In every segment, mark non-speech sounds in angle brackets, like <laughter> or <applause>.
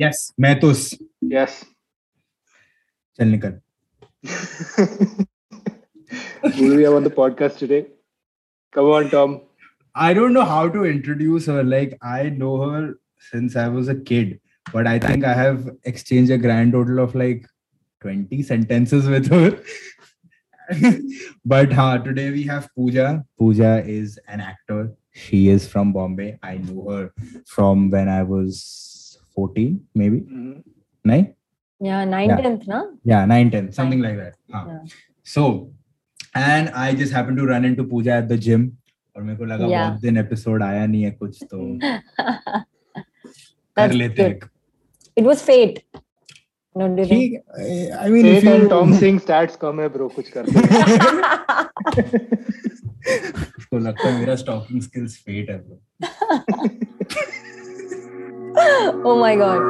Yes मैं तो Yes. चल निकल Who do we have on the podcast today? Come on, Tom. I don't know how to introduce her. Like I know her since I was a kid, but I think I have exchanged a grand total of like 20 sentences with her. <laughs> but uh, today we have Pooja. Pooja is an actor. She is from Bombay. I knew her from when I was 14, maybe. Mhm. Nine? Yeah, 9 Yeah. 10th, na? Yeah, 9, 10, something nine. like that. हाँ. Yeah. So, and I just happened to run into Pooja at the gym. और मेरे को लगा Yeah. बहुत दिन episode आया नहीं है कुछ तो कर लेते good. It was fate. No, ठीक I mean Faith and Tom Singh stats कम है bro कुछ कर उसको लगता है मेरा स्टॉकिंग स्किल्स फेट है bro. Oh my god.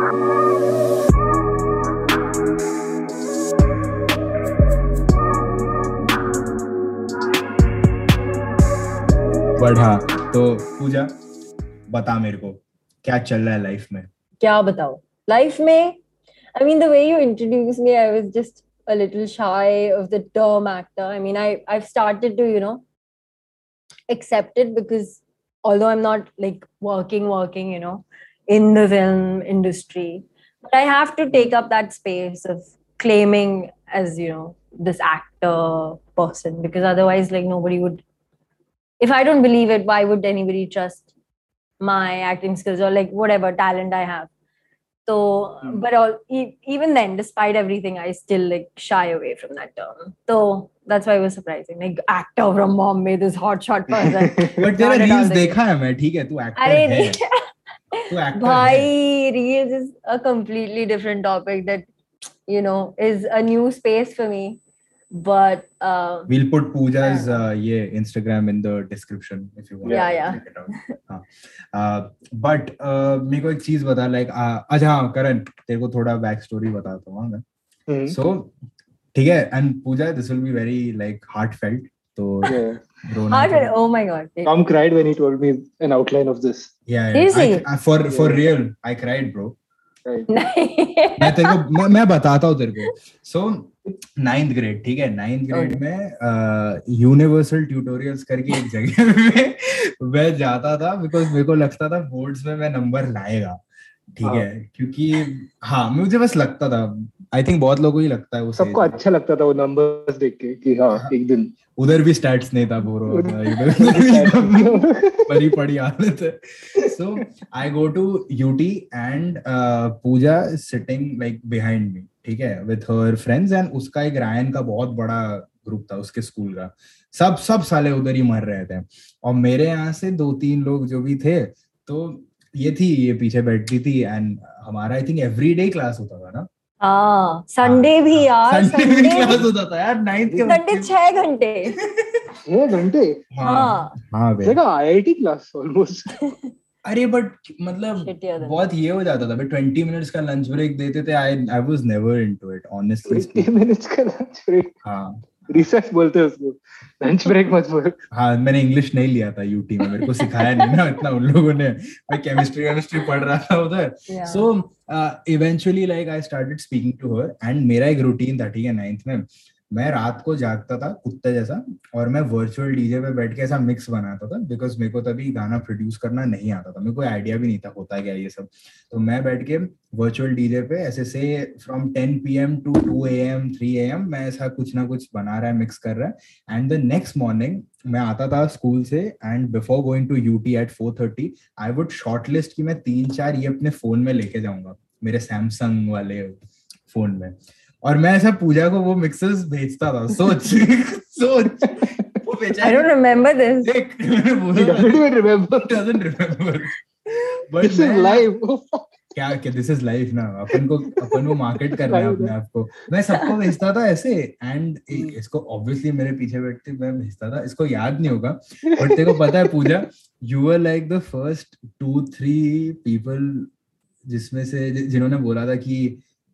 But हाँ तो पूजा बता मेरे को क्या चल रहा है लाइफ में क्या बताओ लाइफ में I mean the way you introduced me I was just a little shy of the term actor I mean I I've started to you know accept it because although I'm not like working working you know in the film industry but I have to take up that space of claiming as you know this actor person because otherwise like nobody would if I don't believe it why would anybody trust my acting skills or like whatever talent I have so, Hmm. but all, e- even then, despite everything, I still like shy away from that term. So that's why it was surprising. Like actor from Bombay, this hotshot person. <laughs> But तेरा Not at all reels the देखा है मैं ठीक है तू actor अरे है रे- तू एक्टर है Bhai, reels is a completely different topic that you know is a new space for me. But uh, We'll put Pooja's uh, yeah Instagram in the description if you want. Yeah, to yeah. check it out. हाँ. Uh, but uh, मेरे को एक चीज बता like अच्छा हाँ करण तेरे को थोड़ा बैक स्टोरी बताता हूँ हाँ, मैं Mhm. सो ठीक है and Puja this will be very like heart felt तो Yeah. रोना oh my god. Tom cried when he told me an outline of this. yeah, yeah. I, I, for for Yeah. real I cried bro मैं तेरे को मैं, मैं बताता हूँ तेरे को सो नाइन्थ ग्रेड ठीक है नाइन्थ ग्रेड में यूनिवर्सल ट्यूटोरियल्स करके एक जगह में मैं जाता था बिकॉज़ मेरे को लगता था बोर्ड्स में मैं नंबर लाएगा ठीक हाँ। है क्योंकि हाँ मुझे बस लगता था आई थिंक बहुत लोगों को ही लगता है वो सबको अच्छा लगता था वो नंबर्स देख के कि हाँ एक दिन। उधर भी स्टैट्स नहीं था बोरो बड़ी पड़ी हालत है। So I go to UT and Puja sitting like behind me ठीक है विथ हर फ्रेंड्स एंड उसका एक रायन का बहुत बड़ा ग्रुप था उसके स्कूल का। सब सब साले उधर ही मर रहे थे। और मेरे यहाँ से दो तीन लोग जो भी थे तो ये थी ये पीछे बैठती थी एंड हमारा I think every day class होता था ना? हाँ संडे भी यार संडे भी क्लास होता था यार नाइन्थ के संडे छह घंटे। छह घंटे? हाँ। हाँ। हाँ देखा आईआईटी क्लास ऑलमोस्ट अरे बट मतलब बहुत ये हो जाता था बट 20 मिनट्स का लंच ब्रेक देते थे I I was never into it honestly 20 minutes का लंच ब्रेक हाँ। रिसेस बोलते हैं उसको। लंच ब्रेक मत बोल। हाँ मैंने इंग्लिश नहीं लिया था यूटी में मेरे को सिखाया नहीं ना इतना उन लोगों ने। मैं केमिस्ट्री केमिस्ट्री पढ़ रहा था उधर। So eventually like I started speaking to her and मेरा एक रूटीन था ठीक है नाइन्थ में। मैं रात को जागता था कुत्ते जैसा और मैं वर्चुअल डीजे पे बैठ के ऐसा मिक्स बनाता था बिकॉज़ मेरे को तभी गाना प्रोड्यूस करना नहीं आता था। मेरे को आइडिया भी नहीं था, होता क्या ये सब। तो मैं बैठ के वर्चुअल डीजे पे ऐसे से from 10 PM to 2 AM 3 AM मैं ऐसा कुछ ना कुछ बना रहा है मिक्स कर रहा है। एंड द नेक्स्ट मॉर्निंग मैं आता था स्कूल से and before going to U T at 4:30 I would shortlist की मैं तीन चार ये अपने फ़ोन में लेके जाऊँगा, मेरे सैमसंग वाले फ़ोन में। और मैं ऐसा पूजा को वो मिक्सर्स भेजता था। सोच <laughs> सोच। वो I बेचारी don't remember this. देख मैंने He बोला doesn't even remember. doesn't remember. But This is मैं- क्या क्या दिस इज़ लाइफ ना। अपन को अपन को मार्केट करना है अपने आप को। मैं सबको भेजता था ऐसे एंड इसको ऑब्वियसली मेरे पीछे बैठते मैं भेजता था। इसको याद नहीं होगा बट तेरे को पता है Puja you are like the first two three people जिसमें से जिन्होंने बोला था कि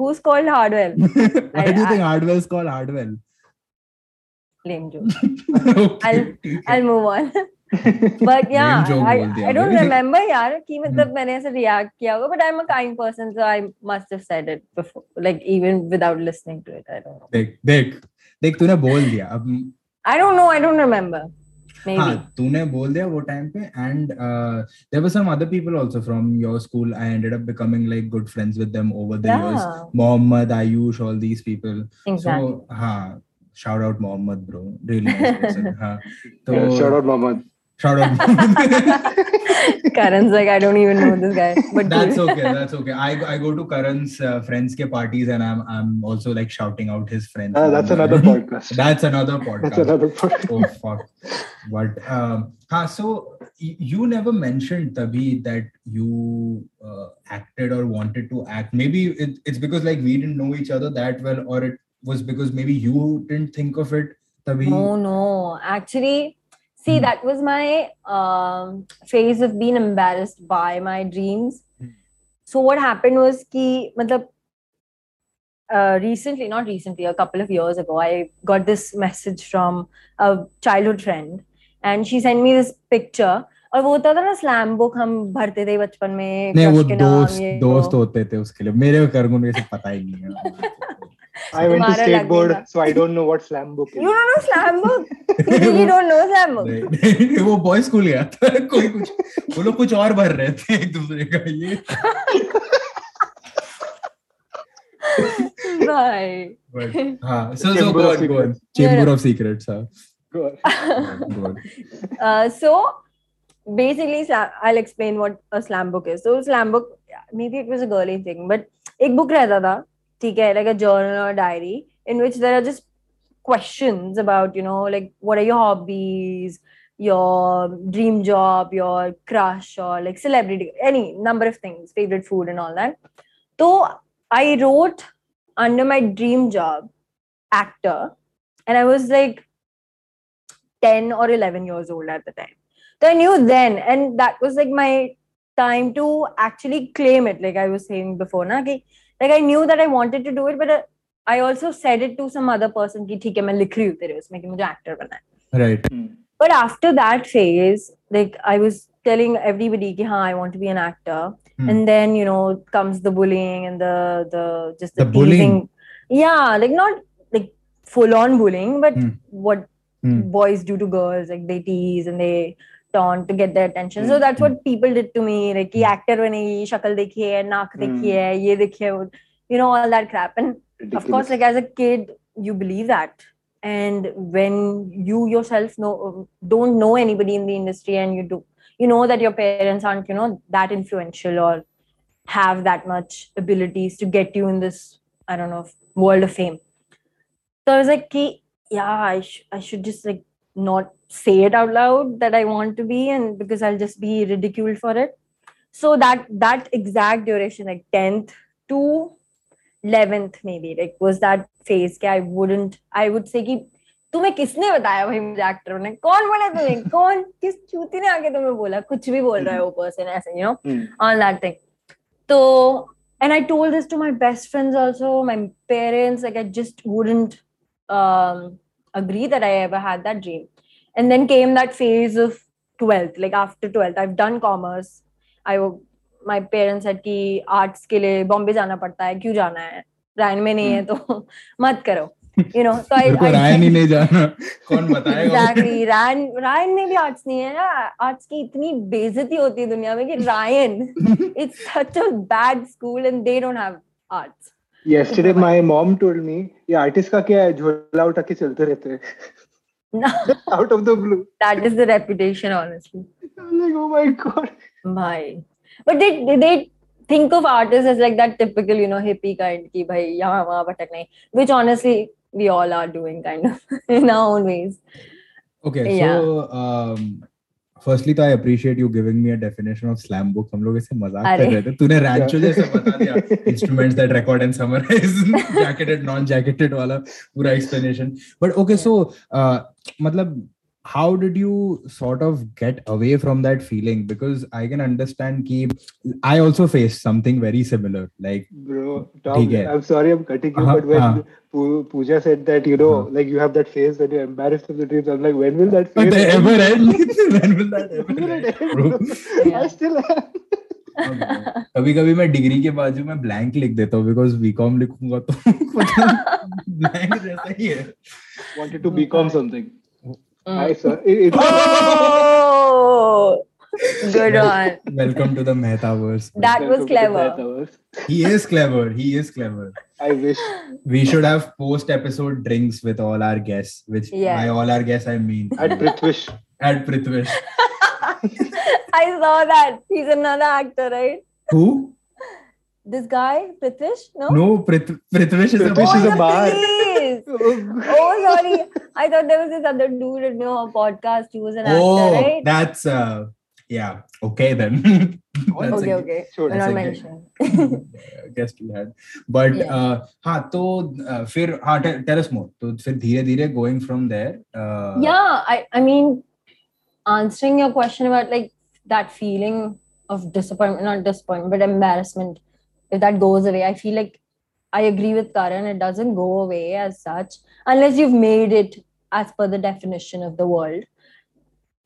Who's called Hardwell? <laughs> Why I- do you I- think Hardwell's called Hardwell? Lame joke. Okay, <laughs> I'll- ठीक है. I'll move on. <laughs> but yeah, Lame joke I, बोल दिया I don't भाई। remember यार कि मतलब मैंने ऐसे react किया होगा but I'm a kind person so I must have said it before like even without listening to it I don't know देख देख देख तूने बोल दिया अब I don't know I don't remember Maybe हाँ तूने बोल दिया वो टाइम पे and there were some other people also from your school I ended up becoming like good friends with them over the years Mohammad Ayush all these people so हाँ, shout out Mohammed, bro. Really nice person. <laughs> हाँ, तो Yeah, shout out Mohammed. Shout out. Mohammed. <laughs> Karan's like I don't even know this guy but that's okay. That's okay. I I go to Karan's uh, friends ke parties and I'm I'm also like shouting out his friends. Ah, that's another <laughs> podcast. That's another podcast. That's another podcast. oh fuck. But um, हाँ, so y- you never mentioned Tabhi that you uh, acted or wanted to act. Maybe it, it's because like we didn't know each other that well, or it was because maybe you didn't think of it. Tabhi. no no actually see Hmm. that was my um, phase of being embarrassed by my dreams Hmm. so what happened was ki matlab uh, recently not recently a couple of years ago i got this message from a childhood friend and she sent me this picture और वो होता था ना slam book हम भरते थे बचपन में नहीं वो crush के नाम, दोस्त ये दोस्त वो। होते थे उसके लिए मेरे करगुन में से पता ही नहीं है <laughs> I went to state board, so I don't know what slam book is. you don't know slam book you really don't know slam book नहीं, नहीं, वो बॉय स्कूल गया था कोई कुछ वो लोग कुछ और भर रहे थे एक दूसरे का ये Bye. But, हाँ so so go on go on chamber of secrets हाँ Go on. go on Uh, so basically, I'll explain what a slam book is. So slam book, maybe it was a girly thing, but एक book रहता था, okay, like a journal or diary in which there are just questions about, you know, like what are your hobbies, your dream job, your crush, or like celebrity, any number of things, favorite food, and all that. So I wrote under my dream job, actor, and I was like 10 or 11 years old at the time. So I knew then, and that was like my time to actually claim it. Like I was saying before, na, ki, like i knew that i wanted to do it but uh, i also said it to some other person ki theek hai main likh rahi hu tere usme ki mujhe actor hai right hmm. but after that phase like i was telling everybody ki ha i want to be an actor hmm. and then you know comes the bullying and the the just the, the bullying yeah like not like full on bullying but hmm. what hmm. boys do to girls like they tease and they taunt to get their attention. So Hmm. that's what people did to me. Like कि actor बनेगी, शक्ल देखी है, नाक देखी है, ये देखी है, वो- you know all that crap. And of course, Ridiculous. like as a kid, you believe that. And when you yourself know don't know anybody in the industry and you do you know that your parents aren't, you know, that influential or have that much abilities to get you in this, I don't know, world of fame. So I was like, "Ki, yeah, I, sh- I should just like not say it out loud that I want to be, and because I'll just be ridiculed for it. So that that exact duration, like 10th to 11th, maybe, like was that phase कि I wouldn't, I would say कि तुम्हें किसने बताया भाई मुझे actor बनना है? कौन बोला तुम्हें कौन <laughs> किस चूती ने आके तुम्हें बोला कुछ भी बोल रहा है वो पर्सन ऐसे you know Hmm. on that thing. So, and I told this to my best friends also, my parents, like I just wouldn't um, agree that I ever had that dream. And then came that phase of 12th, like after 12th, I've done commerce. I my parents said कि arts के लिए बॉम्बे जाना पड़ता है क्यों जाना है? Ryan में नहीं है तो <laughs> मत करो. You know so I, मेरे को I रायन ही नहीं जाना। कौन बताएगा? एग्जैक्टली रायन रायन में भी आर्ट्स नहीं है ना। आर्ट्स की इतनी बेइज्जती होती है दुनिया में कि Ryan it's such a bad school and they don't have arts Yesterday, my mom told me, ये artist का क्या है झोला उठा के चलते रहते हैं out of the blue. That is the reputation honestly I'm like, oh my god. भाई but they they think of artists as like that typical you know hippie kind ki bhai yahan wahan bhatak nahi which honestly we all are doing kind of in our own ways Okay, Yeah. so um, firstly तो I appreciate you giving me a definition of slam book हम लोग इसे मज़ाक कर रहे थे। तूने रैंचो जैसे बता दिया। Instruments that record and summarize jacketed non jacketed वाला पूरा एक्सप्लेनेशन बट ओके सो मतलब how did you sort of get away from that feeling? Because I can understand कि I also faced something very similar. Like Bro, Tom, ठीक है. I'm sorry I'm cutting you, हाँ, but when हाँ. Poo- Pooja said that, you know, हाँ. like you have that phase when you're embarrassed of the dreams, I'm like, when will that Will phase they ever end? <laughs> when will that ever When will it end, end, bro? bro? <laughs> I still am. कभी कभी मैं degree के बाजू में blank लिख देता हूँ because BCom लिखूंगा तो <laughs> ब्लैंक जैसा ही है Wanted to become something. Mm. Hi, oh! <laughs> Good on. Welcome to the metaverse. That was clever. He is clever. He is clever. I wish we should have post episode drinks with all our guests, which yeah. by all our guests I mean at Prithvish. At Prithvish. <laughs> I saw that. He's another actor, right? Who? This guy, Prithvish? No? no Prith- prithvish is Prithvish a is oh, a the bar. police. <laughs> Oh, sorry. I thought there was this other dude in your podcast who was an actor, oh right? that's uh yeah okay then <laughs> That's okay, a- okay. Sure. We're not That's a mentioning. <laughs> Guest we had but Yeah. uh, हाँ तो uh, फिर हाँ tell us मोर तो फिर धीरे धीरे going from there yeah, I, I mean, answering your question about like that feeling of disappointment, not disappointment, but embarrassment, if that goes away, I feel like I agree with Karan. It doesn't go away as such unless you've made it as per the definition of the world.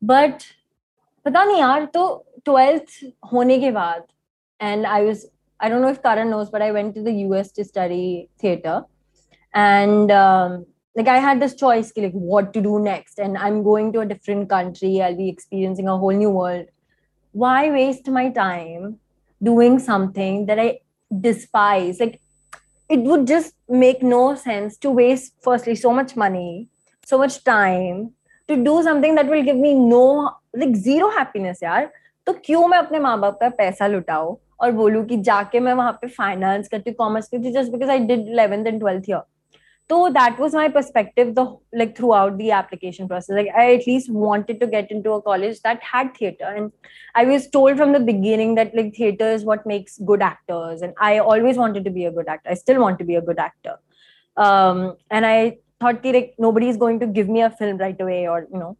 But पता नहीं यार तो 12th होने के बाद and I was I don't know if Karan knows but I went to the US to study theater and um, like I had this choice ki, like what to do next and I'm going to a different country I'll be experiencing a whole new world why waste my time doing something that I despise like it would just make no sense to waste firstly so much money so much time to do something that will give me no like zero happiness यार तो क्यों मैं अपने माँ बाप का पैसा लुटाऊं और बोलूँ कि जाके मैं वहाँ पे फाइनेंस करती कॉमर्स करती just because I did 11th and 12th year so that was my perspective the like throughout the application process. Like i at least wanted to get into a college that had theater. And i was told from the beginning that like theater is what makes good actors. And i always wanted to be a good actor. I still want to be a good actor. Um, and i thought ki, like nobody is going to give me a film right away or you know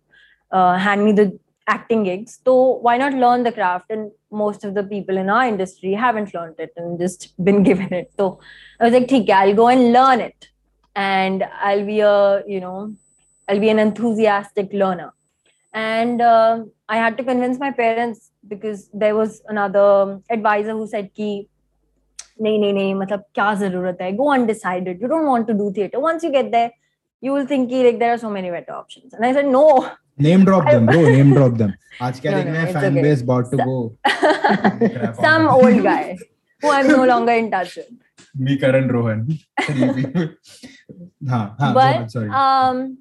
uh, hand me the acting gigs. So why not learn the craft? And most of the people in our industry haven't learned it and just been <laughs> given it. So i was like okay i'll go and learn it and I'll be a, you know, I'll be an enthusiastic learner. And uh, I had to convince my parents because there was another advisor who said कि नहीं नहीं नहीं मतलब क्या जरूरत है go undecided you don't want to do theater once you get there you will think कि like there are so many better options and I said no name drop them bro <laughs> name drop them आज क्या No, देखना no, है it's fan okay. base about to go <laughs> Crap on some them. old guy who I'm no longer in touch with me Karan Rohan but sorry um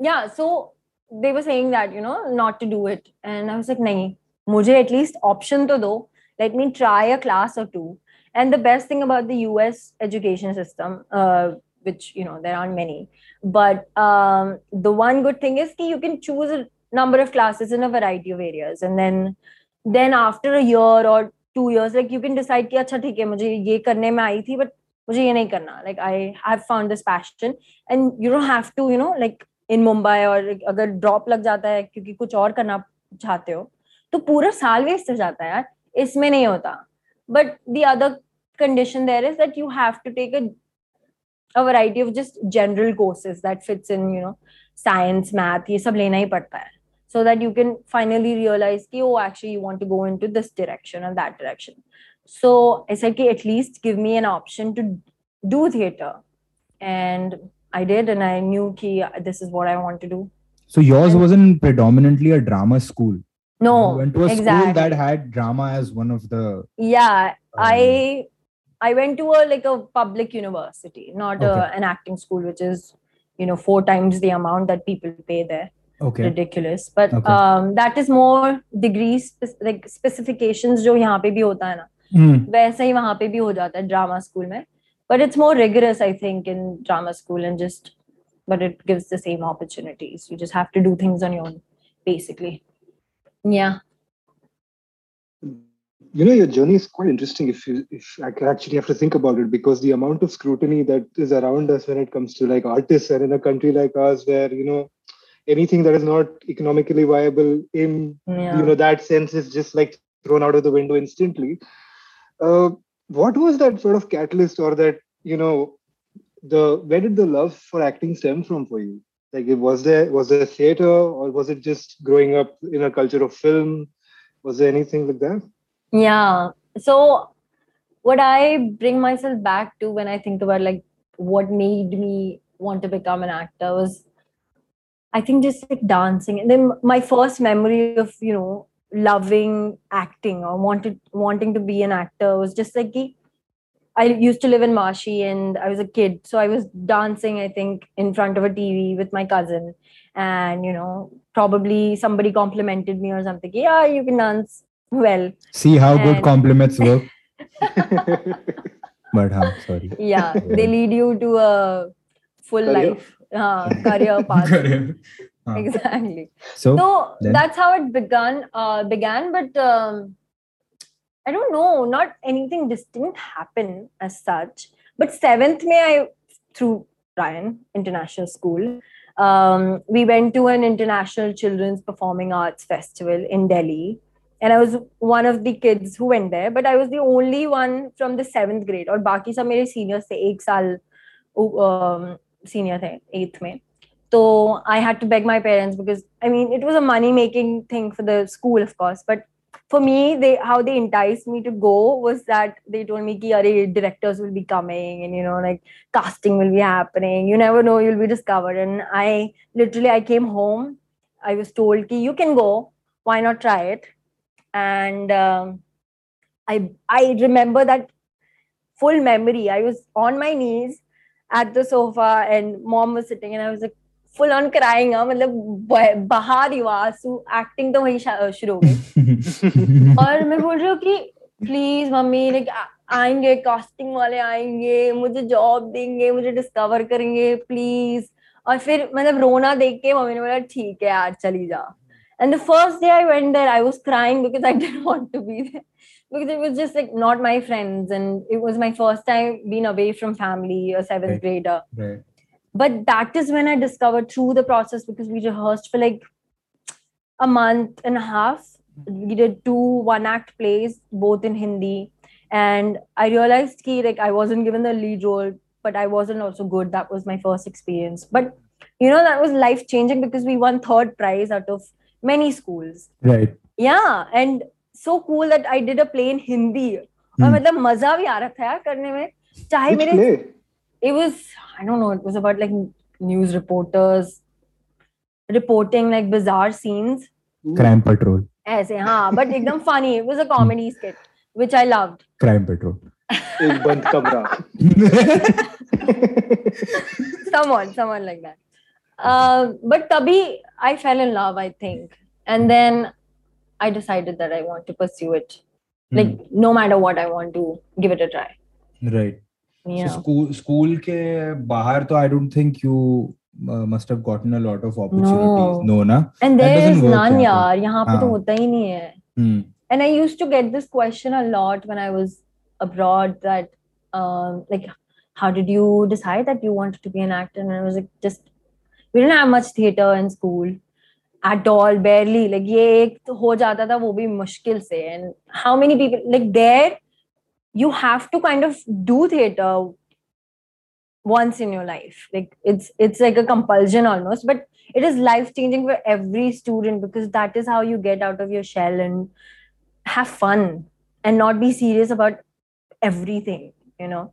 yeah so they were saying that you know not to do it. And i was like nahi mujhe at least option to do let me try a class or two. And the best thing about the us education system uh, which you know there aren't many but um, the one good thing is ki you can choose a number of classes in a variety of areas. And then then after a year or two years like you can decide की अच्छा ठीक है, मुझे ये करने में आई थी but मुझे ये नहीं करना। Like I have found this passion and you don't have to you know like in Mumbai और अगर ड्रॉप लग जाता है क्योंकि कुछ और करना चाहते हो तो पूरा साल वेस्ट हो जाता है यार, इसमें नहीं होता। But the other condition there is that you have to take a variety of just general courses that fits in you know science math ये सब लेना ही पड़ता है। so that you can finally realize ki, oh actually you want to go into this direction or that direction. So i said at least give me an option to do theater. And i did and i knew ki, uh, this is what i want to do. So yours and, wasn't predominantly a drama school? No you went to a exactly. school that had drama as one of the yeah um, i i went to a like a public university not okay. a, an acting school which is you know four times the amount that people pay there okay ridiculous but Okay. um that is more degrees spec- like specifications जो यहाँ पे भी होता है ना Hmm. वैसा ही वहाँ पे भी हो जाता है ड्रामा स्कूल में but it's more rigorous I think in drama school and just but it gives the same opportunities. You just have to do things on your own, basically. Yeah. You know, your journey is quite interesting if you if I can actually have to think about it because the amount of scrutiny that is around us when it comes to like artists and in a country like ours where, you know, anything that is not economically viable in Yeah. you know that sense is just like thrown out of the window instantly. Uh, what was that sort of catalyst or that, you know, the where did the love for acting stem from for you? Like it was there was there theater or was it just growing up in a culture of film? Was there anything like that? Yeah. So what I bring myself back to when I think about like what made me want to become an actor was I think just like dancing. And then my first memory of, you know, loving acting or wanted wanting to be an actor was just like I used to live in Mashi and I was a kid. So I was dancing, I think, in front of a TV with my cousin. And, you know, probably somebody complimented me or something. Yeah, you can dance well. See how good compliments work. <laughs> But huh, sorry. Yeah, they lead you to a full Career. life uh, career path. career. Uh. Exactly. So, so that's how it began. Uh, began, but um, I don't know. Not anything distinct happened as such. But seventh May, I through Ryan International School, um, we went to an international children's performing arts festival in Delhi. And I was one of the kids who went there, but I was the only one from the seventh grade. Or baki sab mere seniors se ek saal um, senior थे eighth में. So I had to beg my parents because I mean it was a money making thing for the school, of course. But for me, they how they enticed me to go was that they told me ki directors will be coming and you know like casting will be happening. You never know, you'll be discovered. And I literally I came home. I was told ki you can go. Why not try it? And um, I I remember that full memory. I was on my knees at the sofa and mom was sitting and I was like full on crying हाँ मतलब ब- बहा रही हूँ आँसू acting तो वही शुरू हो गई <laughs> और मैं बोल रही हूँ कि प्लीज़ मम्मी लाइक आएँगे कास्टिंग वाले आएँगे मुझे जॉब देंगे मुझे डिस्कवर करेंगे प्लीज़ और फिर मतलब रोना देख के मम्मी ने बोला ठीक है यार चली जा। And the first day I went there I was crying because I didn't want to be there because it was just like not my friends and it was my first time being away from family a seventh Right. grader. Right. but that is when i discovered through the process because we rehearsed for like a month and a half. We did two one act plays both in hindi. And i realized ki, like i wasn't given the lead role but i wasn't also good. That was my first experience. But you know that was life changing because we won third prize out of many schools. Right. yeah. And so cool that I did a play in Hindi और hmm. मतलब मज़ा भी आ रहा था यार करने में। चाहे मेरे it was I don't know it was about like news reporters reporting like bizarre scenes Crime Patrol ऐसे हाँ बट एकदम funny it was a comedy skit which I loved Crime Patrol एक बंद कमरा। <laughs> Someone someone like that. Uh, but tabhi i fell in love i think. And then i decided that i want to pursue it like no matter what i want to give it a try right. yeah So school school के बाहर तो I don't think you uh, must have gotten a lot of opportunities. No, na. and that there is doesn't work none यहाँ yaar यहाँ पे तो हाँ. होता ही नहीं है Hmm. and I used to get this question a lot when I was abroad that um like how did you decide that you wanted to be an actor and I was like just we didn't have much theater in school at all barely. Like ye ek ho jata tha wo bhi mushkil se and how many people like there you have to kind of do theater once in your life. Like it's it's like a compulsion almost but it is life changing for every student because that is how you get out of your shell and have fun and not be serious about everything you know?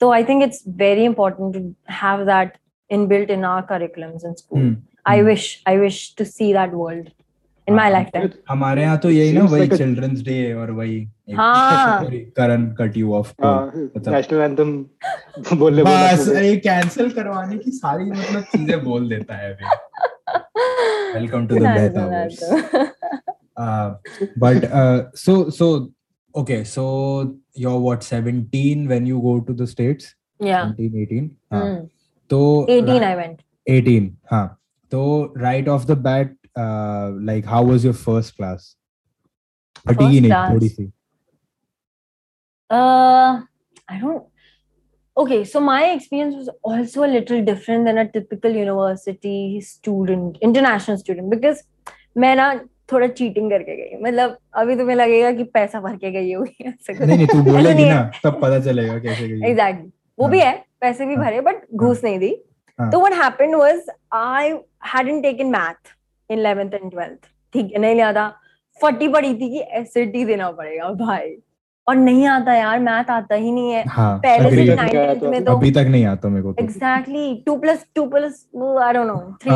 So i think it's very important to have that inbuilt in our curriculums in school. Mm. i Hmm. wish i wish to see that world in my हाँ. lifetime हमारे यहाँ तो यही ना Seems वही like a- children's day और वही एक- हाँ. sorry, Karan cut you of मतलब- नेशनल एंथम बोलने बस बोलने ये कैंसिल करवाने की सारी मतलब चीजें बोल देता है अभी वेलकम टू द बेटा uh, but uh, so so okay so you're what 17 when you go to the states yeah 17 18 हाँ. Hmm. तो 18 I went. 18 हाँ तो right of the bat like how was your first class फटीगी नहीं थोड़ी सी I don't okay so my experience was also a little different than a typical university student international student because मैं ना थोड़ा cheating करके गई मतलब अभी तुम्हें लगेगा कि पैसा भर के गई होगी नहीं नहीं तू बोलेगी ना तब पता चलेगा कैसे गई <laughs> एग्जैक्टली वो हाँ। भी है पैसे भी हाँ। भरे बट घूस हाँ। नहीं दी। हाँ। तो what happened was I hadn't taken math in 11th and 12th ठीक है नहीं आता। फटी पड़ी थी कि एसिड ही देना पड़ेगा भाई। और नहीं आता यार मैथ आता ही नहीं है। हाँ, पहले से नाइन्थ तो में तो अभी तक नहीं आता मेरे को exactly two plus two plus I don't know three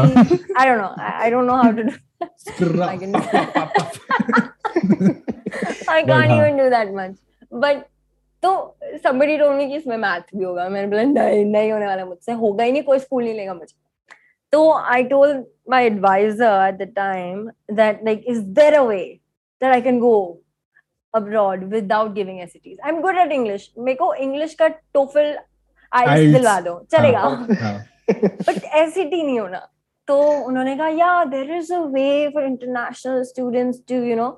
I don't know I don't know how to do I can't even do that much but तो सबडी टोल्ड मी इसमें मैथ भी होगा। मैंने बोला नहीं नहीं होने वाला मुझसे। होगा ही नहीं कोई स्कूल नहीं लेगा मुझे. तो I told my advisor at the time that like is there a way that I can go abroad without giving as I am good at English मेरे को इंग्लिश का टोफल आई दिलवा दो। हाँ, चलेगा। हाँ, हाँ। नहीं होना। तो उन्होंने कहा yeah there is a way for international students to you know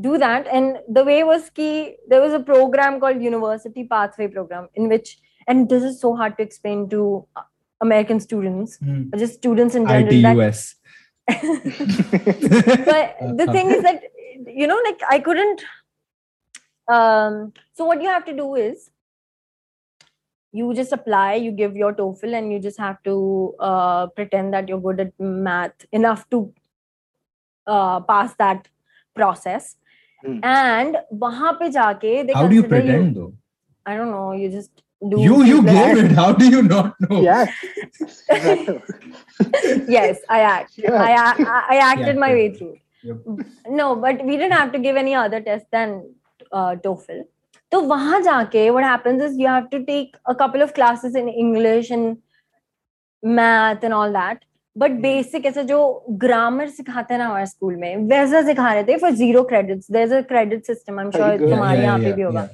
do that. And the way was key there was a program called university pathway program in which and this is so hard to explain to uh, american students mm. or just students in general us <laughs> but <laughs> uh, the thing is that you know like i couldn't um, so what you have to do is you just apply you give your toefl and you just have to uh, pretend that you're good at math enough to uh, pass that process. and wahan pe jaake they how do you consider pretend though I don't know you just do you you simple- gave it how do you not know yeah <laughs> yes I act yeah I, I, I acted Yeah, my yeah. way through. No, but we didn't have to give any other test than uh, TOEFL. So वहां जाके what happens is you have to take a couple of classes in English and math and all that. But basic ऐसे जो grammar सिखाते हैं ना हमारे school में वैसा सिखा रहे थे for zero credits. There's a credit system. I'm sure Very good. तुम्हारे यहाँ पे भी होगा.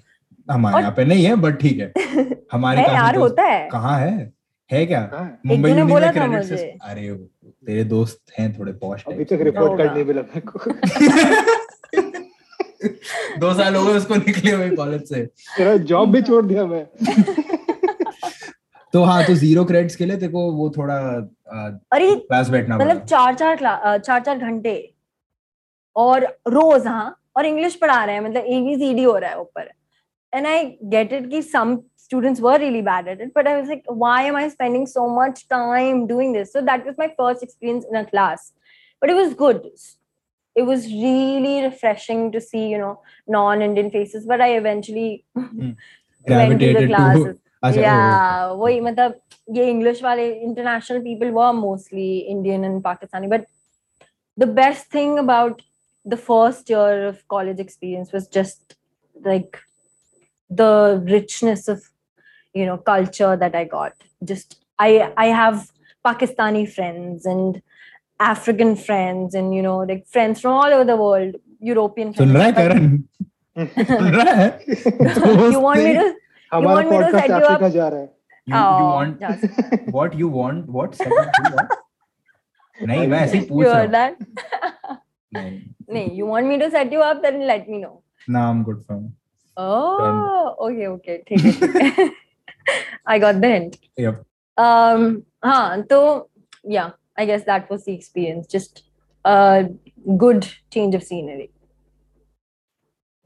हमारे यहाँ पे नहीं है बट ठीक है <laughs> हमारे है यार होता है. कहाँ है है क्या हाँ, मुंबई यूनि बोला था मुझे। अरे वो तेरे दोस्त हैं थोड़े पॉश अभी तक रिपोर्ट कार्ड नहीं मिला मेरे को <laughs> दो साल हो गए उसको निकले हुए कॉलेज से तेरा जॉब भी छोड़ दिया मैं <laughs> तो हाँ तो ज़ीरो क्रेडिट्स के लिए तेरे को वो थोड़ा अरे क्लास बैठना मतलब चार चार चार चार घंटे और रोज हाँ और इंग्लिश पढ़ा रहे हैं मतलब एबीसीडी हो रहा है ऊपर एंड आई गेट इट कि some students were really bad at it but i was like why am i spending so much time doing this so that was my first experience in a class but it was good it was really refreshing to see you know non-indian faces but i eventually mm. went to the classes अच्छा yeah वही मतलब ये English वाले international people were mostly Indian and Pakistani but the best thing about the first year of college experience was just like the richness of you know culture that i got just i i have pakistani friends and african friends and you know like friends from all over the world european soon friends रहा है but- करण <laughs> सुन रहा है you want me to हमारा want me to podcast set you Africa जा रहा है you, you Oh, want just- what you want what set up to what नहीं मैं ऐसे ही पूछ you रहा heard हूँ that नहीं Nee, you want me to set you up, then let me know. ना I'm good from Oh, okay, okay. ठीक है, ठीक है. I got the hint. yep Um, हाँ, तो yeah, I guess that was the experience. Just a good change of scenery.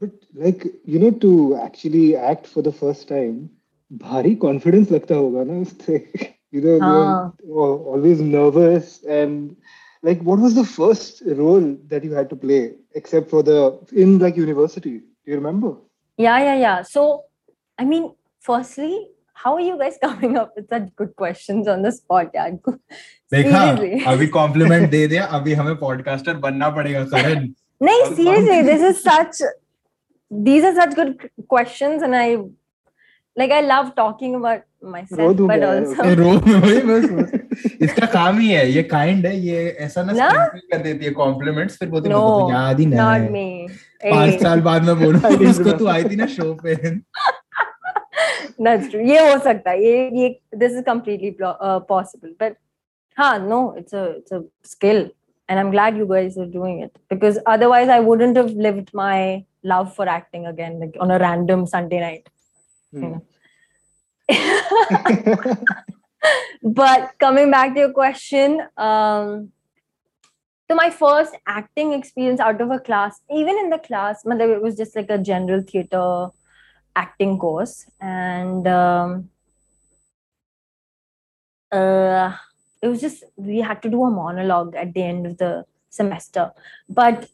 But like you know, to actually act for the first time, भारी confidence लगता होगा ना उससे. You know, हाँ. you're al- always nervous and like, what was the first role that you had to play except for the in like university? Do you remember? Yeah, yeah, yeah. So, I mean, firstly, how are you guys <laughs> coming up with such good questions on the spot, yaar? <laughs> देखा Seriously. <laughs> अभी complement दे दिया अभी हमें podcaster बनना पड़ेगा करण No, All seriously, this is such. These are such good q- questions, and I like. I love talking about myself, रो दूंगा but यार, also. ये रो में वही मैं सोच- इसका काम ही है ये काइंड है ये ऐसा ना ना? sprinkle कर देती है कॉम्प्लीमेंट्स फिर बोलती है No, मेरे को तो याद ही नहीं Not है me. पांच Hey. साल बाद में I बोलूं didn't <laughs> <laughs> उसको तू remember. आई थी ना शो पे That's true. ये हो सकता है. ये ये this is completely plo- uh, possible. But huh, no, it's a it's a skill, and I'm glad you guys are doing it because otherwise I wouldn't have lived my love for acting again like on a random Sunday night. Hmm. <laughs> but coming back to your question, um, so my first acting experience out of a class, even in the class, matlab it was just like a general theater acting course, and um, uh, it was just we had to do a monologue at the end of the semester. But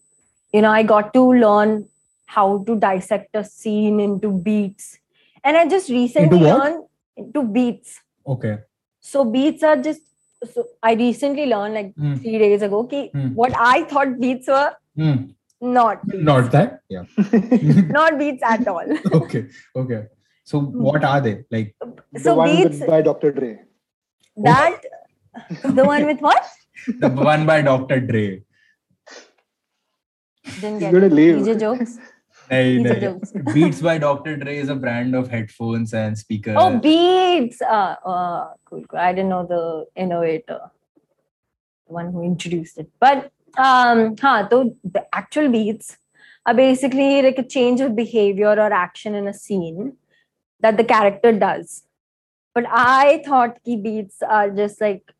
you know, I got to learn how to dissect a scene into beats, and I just recently what? learned into beats. Okay. So beats are just. So I recently learned like Hmm. three days ago ki Hmm. what I thought beats were Hmm. not beats. Not that. Yeah. <laughs> <laughs> not beats at all. <laughs> okay. Okay. So what are they like? so one beats with, by Dr. Dre. that the one with what? The one by Dr. Dre. Didn't He's get it. leave. DJ jokes. Nahi, These are nahi. jokes. <laughs> Beats by Dr. Dre is a brand of headphones and speakers. Oh, beats. Uh, uh, cool, cool. I didn't know the innovator, the one who introduced it. But um, huh, so the actual beats are basically like a change of behavior or action in a scene that the character does. But I thought key beats are just like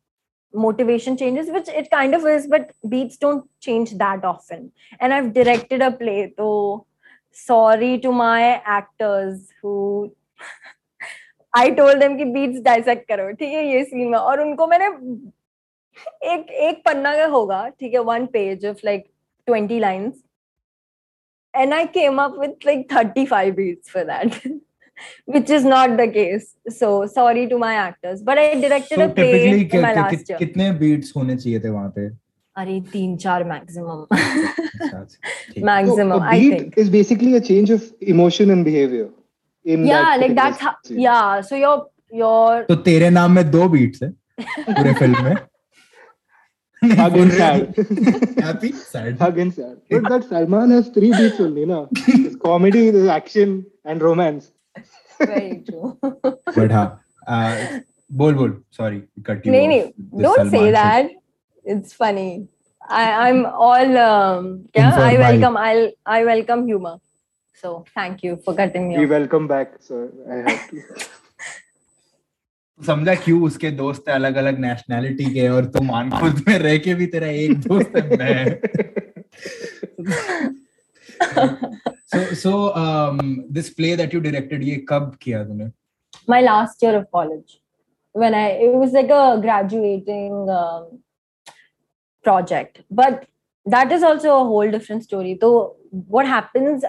motivation changes, which it kind of is, but beats don't change that often. And I've directed a play, so sorry to my actors who I told them कि beats dissect करो ठीक है ये scene में और उनको मैंने एक एक पन्ना का होगा ठीक है one page of like 20 lines and I came up with like 35 beats for that, which is not the case. So sorry to my actors, but I directed So a play in my last year. कितने beats होने चाहिए थे वहाँ पे अरे तीन चार maximum maximum I is basically a change of emotion and behaviour yeah like that's yeah so your your तो तेरे नाम में दो बीट्स है पूरे <laughs> फ़िल्म में। नहीं नहीं don't say that it's funny i i'm all um yeah In for i a welcome i'll i welcome humor so thank you for cutting me We off welcome back, so I have to. <laughs> समझा क्यों उसके दोस्त है अलग अलग nationality के और तू मान खुद में रह के भी तेरा एक दोस्त है मैं <laughs> so so um this play that you directed ये कब किया तूने my last year of college when i it was like a graduating um, project but that is also a whole different story so what happens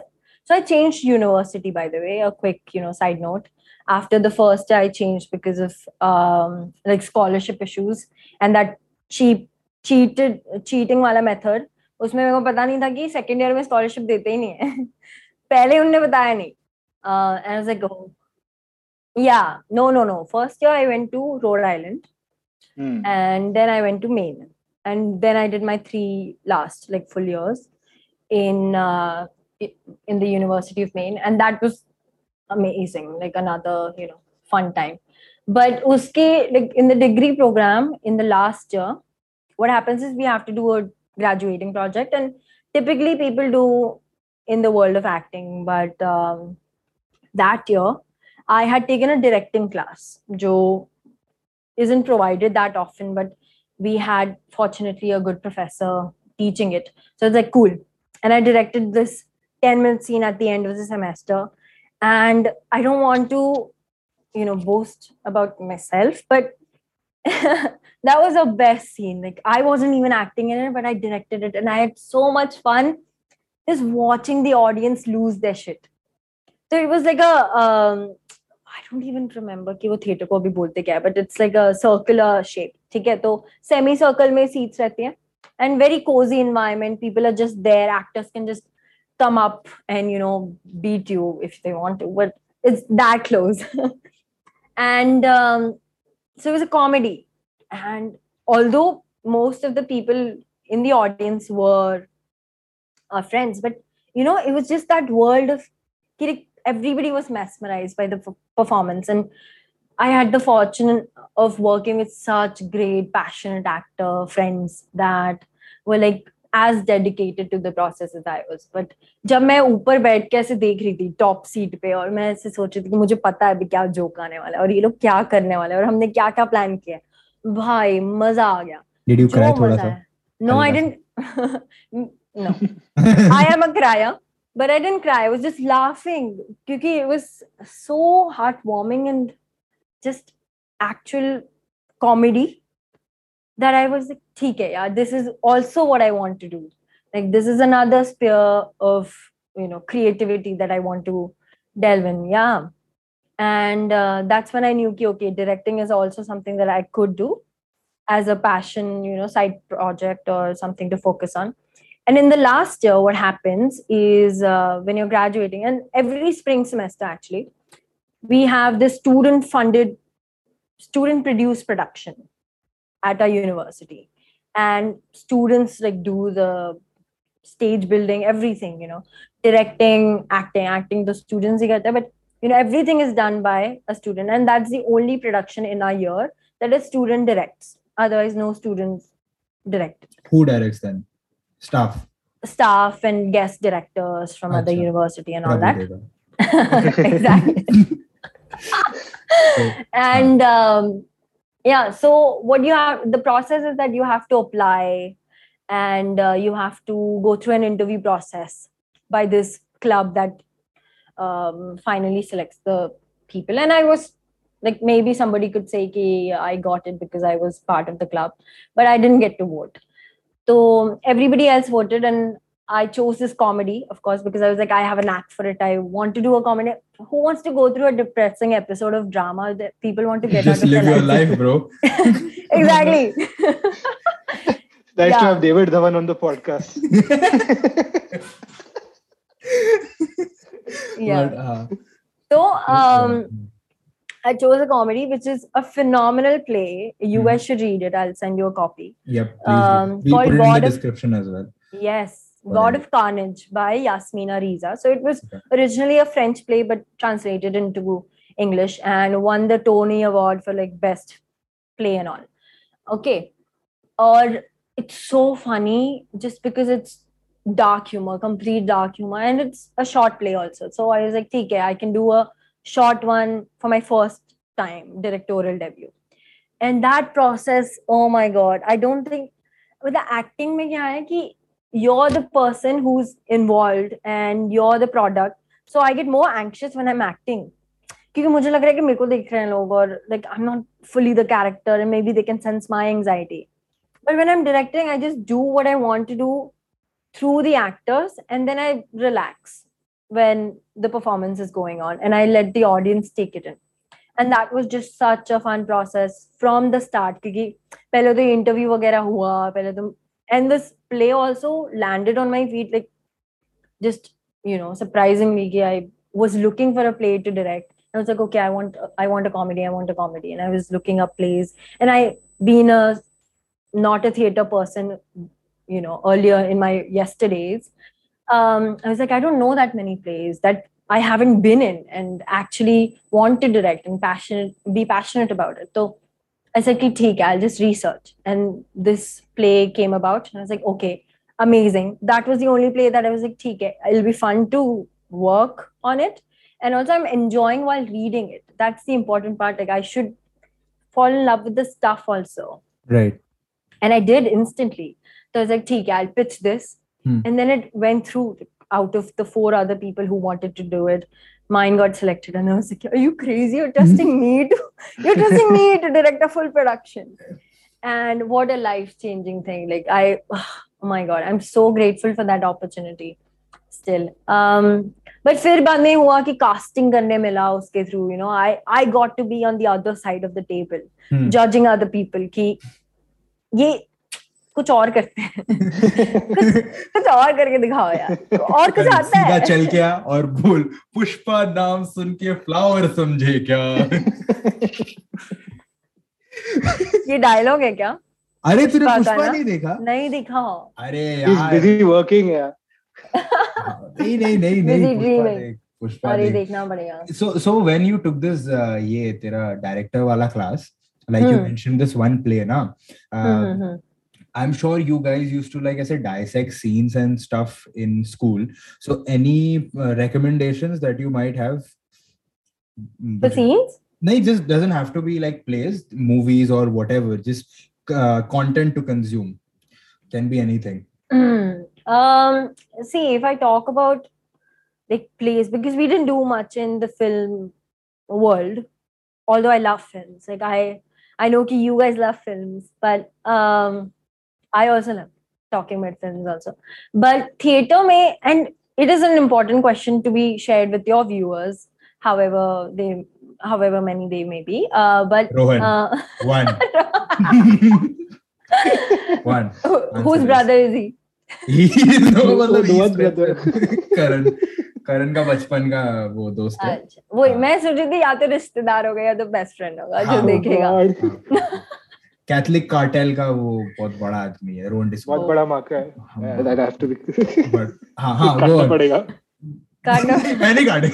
so i changed university by the way a quick you know side note after the first year i changed because of um, like scholarship issues and that cheap cheated cheating वाला method उसमें मेरे को पता नहीं था कि second year में scholarship देते ही नहीं है पहले उनने बताया नहीं uh, and I was like, oh, yeah, no, no, no. First year I went to Rhode Island Hmm. and and then I did my three last like full years in uh, in the University of Maine. And that was amazing, like another, you know, fun time. But uske, like in the degree program in the last year, what happens is we have to do a graduating project. And typically people do in the world of acting. But um, that year, I had taken a directing class, Joe isn't provided that often, but we had fortunately a good professor teaching it. So it's like cool. And I directed this 10 minute scene at the end of the semester. And I don't want to, you know, boast about myself, but <laughs> that was the best scene. Like I wasn't even acting in it, but I directed it and I had so much fun just watching the audience lose their shit. So it was like a um, I don't even remember कि वो theater को अभी बोलते क्या है but it's like a circular shape ठीक है तो semi circle में seats रहती हैं and very cozy environment people are just there actors can just come up and you know beat you if they want to but it's that close <laughs> and um, so it was a comedy and although most of the people in the audience were our friends but you know it was just that world of कि like, everybody was mesmerized by the f- performance and i had the fortune of working with such great passionate actor friends that were like as dedicated to the process as I was. But जब मैं ऊपर बैठ के ऐसे देख रही थी top seat पे और मैं ऐसे सोच रही थी कि मुझे पता है अभी क्या जोक आने वाला है और ये लोग क्या करने वाले हैं और हमने क्या क्या प्लान किया है भाई मजा आ गया Did you cry जो थोड़ा मजा सा? है no I हल्का didn't <laughs> no I am a crier but I didn't cry. I was just laughing because it was so heartwarming and just actual comedy that I was like, "Okay, yeah, this is also what I want to do. Like, this is another sphere of you know creativity that I want to delve in." Yeah, and uh, that's when I knew, okay, okay, directing is also something that I could do as a passion, you know, side project or something to focus on and in the last year what happens is uh, when you're graduating and every spring semester actually we have this student funded student produced production at our university. And students like do the stage building everything you know directing acting acting the students you get there. But you know everything is done by a student and that's the only production in our year that a student directs. Otherwise no students direct who directs then? Staff. Staff and guest directors from other university and all that. <laughs> Exactly. So, <laughs> and um, yeah so what you have the process is that you have to apply and uh, you have to go through an interview process by this club that um, finally selects the people and i was like maybe somebody could say Ki, i got it because i was part of the club but i didn't get to vote so everybody else voted and i chose this comedy of course because i was like i have a knack for it i want to do a comedy who wants to go through a depressing episode of drama that people want to get Just out of live their your life, bro. <laughs> exactly <laughs> Nice Yeah. to have David Dhawan on the podcast. <laughs> yeah But, uh, so um i chose a comedy which is a phenomenal play you Hmm. guys should read it i'll send you a copy Yep. Please um. We'll called put it in the of- description as well. yes god of carnage by yasmina reza so it was Okay. originally a french play but translated into english and won the tony award for like best play and all okay or it's so funny just because it's dark humor complete dark humor and it's a short play also so i was like okay i can do a short one for my first time directorial debut and that process oh my god i don't think with the acting mein kya hai ki you're the person who's involved and you're the product so i get more anxious when i'm acting क्योंकि मुझे लग रहा है कि मेरे को देख रहे हैं लोग और like I'm not fully the character and maybe they can sense my anxiety. But when I'm directing, I just do what I want to do through the actors and then I relax when the performance is going on and I let the audience take it in. And that was just such a fun process from the start. Because the interview hua, the, and this play also landed on my feet like just you know surprisingly I was looking for a play to direct. I was like, okay, I want I want a comedy, I want a comedy, and I was looking up plays. And I being a not a theater person, you know, earlier in my yesterdays, um, I was like, I don't know that many plays that I haven't been in and actually want to direct and passionate, be passionate about it. So I said, "Ki, theek I'll just research. And this play came about. And I was like, okay, amazing. That was the only play that I was like, hai, it'll be fun to work on it. And also I'm enjoying while reading it. That's the important part. Like I should fall in love with the stuff also. Right. And I did instantly. So I was like, hai, I'll pitch this Hmm. And then it went through out of the four other people who wanted to do it. Mine got selected. And I was like, are you crazy? You're trusting me to you're trusting me to direct a full production. And what a life-changing thing. Like I oh my god, I'm so grateful for that opportunity still. Um but फिर बाद में हुआ कि casting करने मिला उसके through, you know, I I got to be on the other side of the table, Hmm. judging other people कि ये कुछ और करते हैं। कुछ, कुछ और करके दिखाओ यार। तो और कुछ आता है। सीधा चल क्या और बोल पुष्पा नाम सुन के फ्लावर समझे क्या? ये डायलॉग है क्या? अरे तूने पुष्पा नहीं देखा? नहीं देखा। अरे यार। वर्किंग है नहीं नहीं नहीं नहीं पुष्पा अरे देखना पड़ेगा। So so when you took this ये तेरा डायरेक्टर वाला class like you mention this one play ना uh, hmm, hmm, hmm. I'm sure you guys used to, like I said, dissect scenes and stuff in school. So, any uh, recommendations that you might have? The scenes? No, it just doesn't have to be like plays, movies, or whatever. Just uh, content to consume can be anything. Mm. Um. See, if I talk about like plays, because we didn't do much in the film world, although I love films. Like I, I know ki you guys love films, but um, I also love talking about films also. But theater may, and it is an important question to be shared with your viewers, however they, however many they may be. Uh, but Rohan, uh, one, <laughs> one. whose this. brother is he? He is no, Oh, मतलब <laughs> Rohan's he's brother. Karan Karan का बचपन का वो दोस्त है अच्छा वही मैं सोच रही थी या तो रिश्तेदार होगा या तो बेस्ट फ्रेंड होगा जो हाँ, देखेगा God, कैथोलिक कार्टेल का वो बहुत बड़ा आदमी है रोन डिस्को बहुत बड़ा मार्का है। दैट हैव टू बी हाँ हाँ वो पड़ेगा। काटना <laughs> मैंने काटे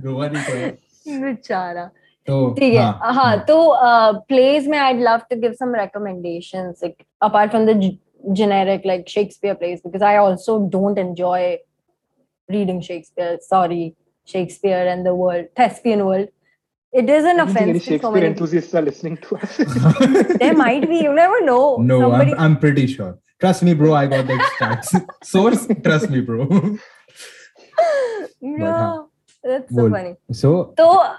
रोवा नहीं कोई बेचारा। तो, ठीक है हाँ। तो प्लेस में I'd love to give some recommendations like apart from the generic like Shakespeare plays because I also don't enjoy reading Shakespeare sorry Shakespeare and the world thespian world it is an I don't think any offense to so Shakespeare enthusiasts are listening to us. <laughs> there might be you never know no somebody I'm, I'm pretty sure trust me bro I got the stats <laughs> source trust me bro yeah that's so funny so So,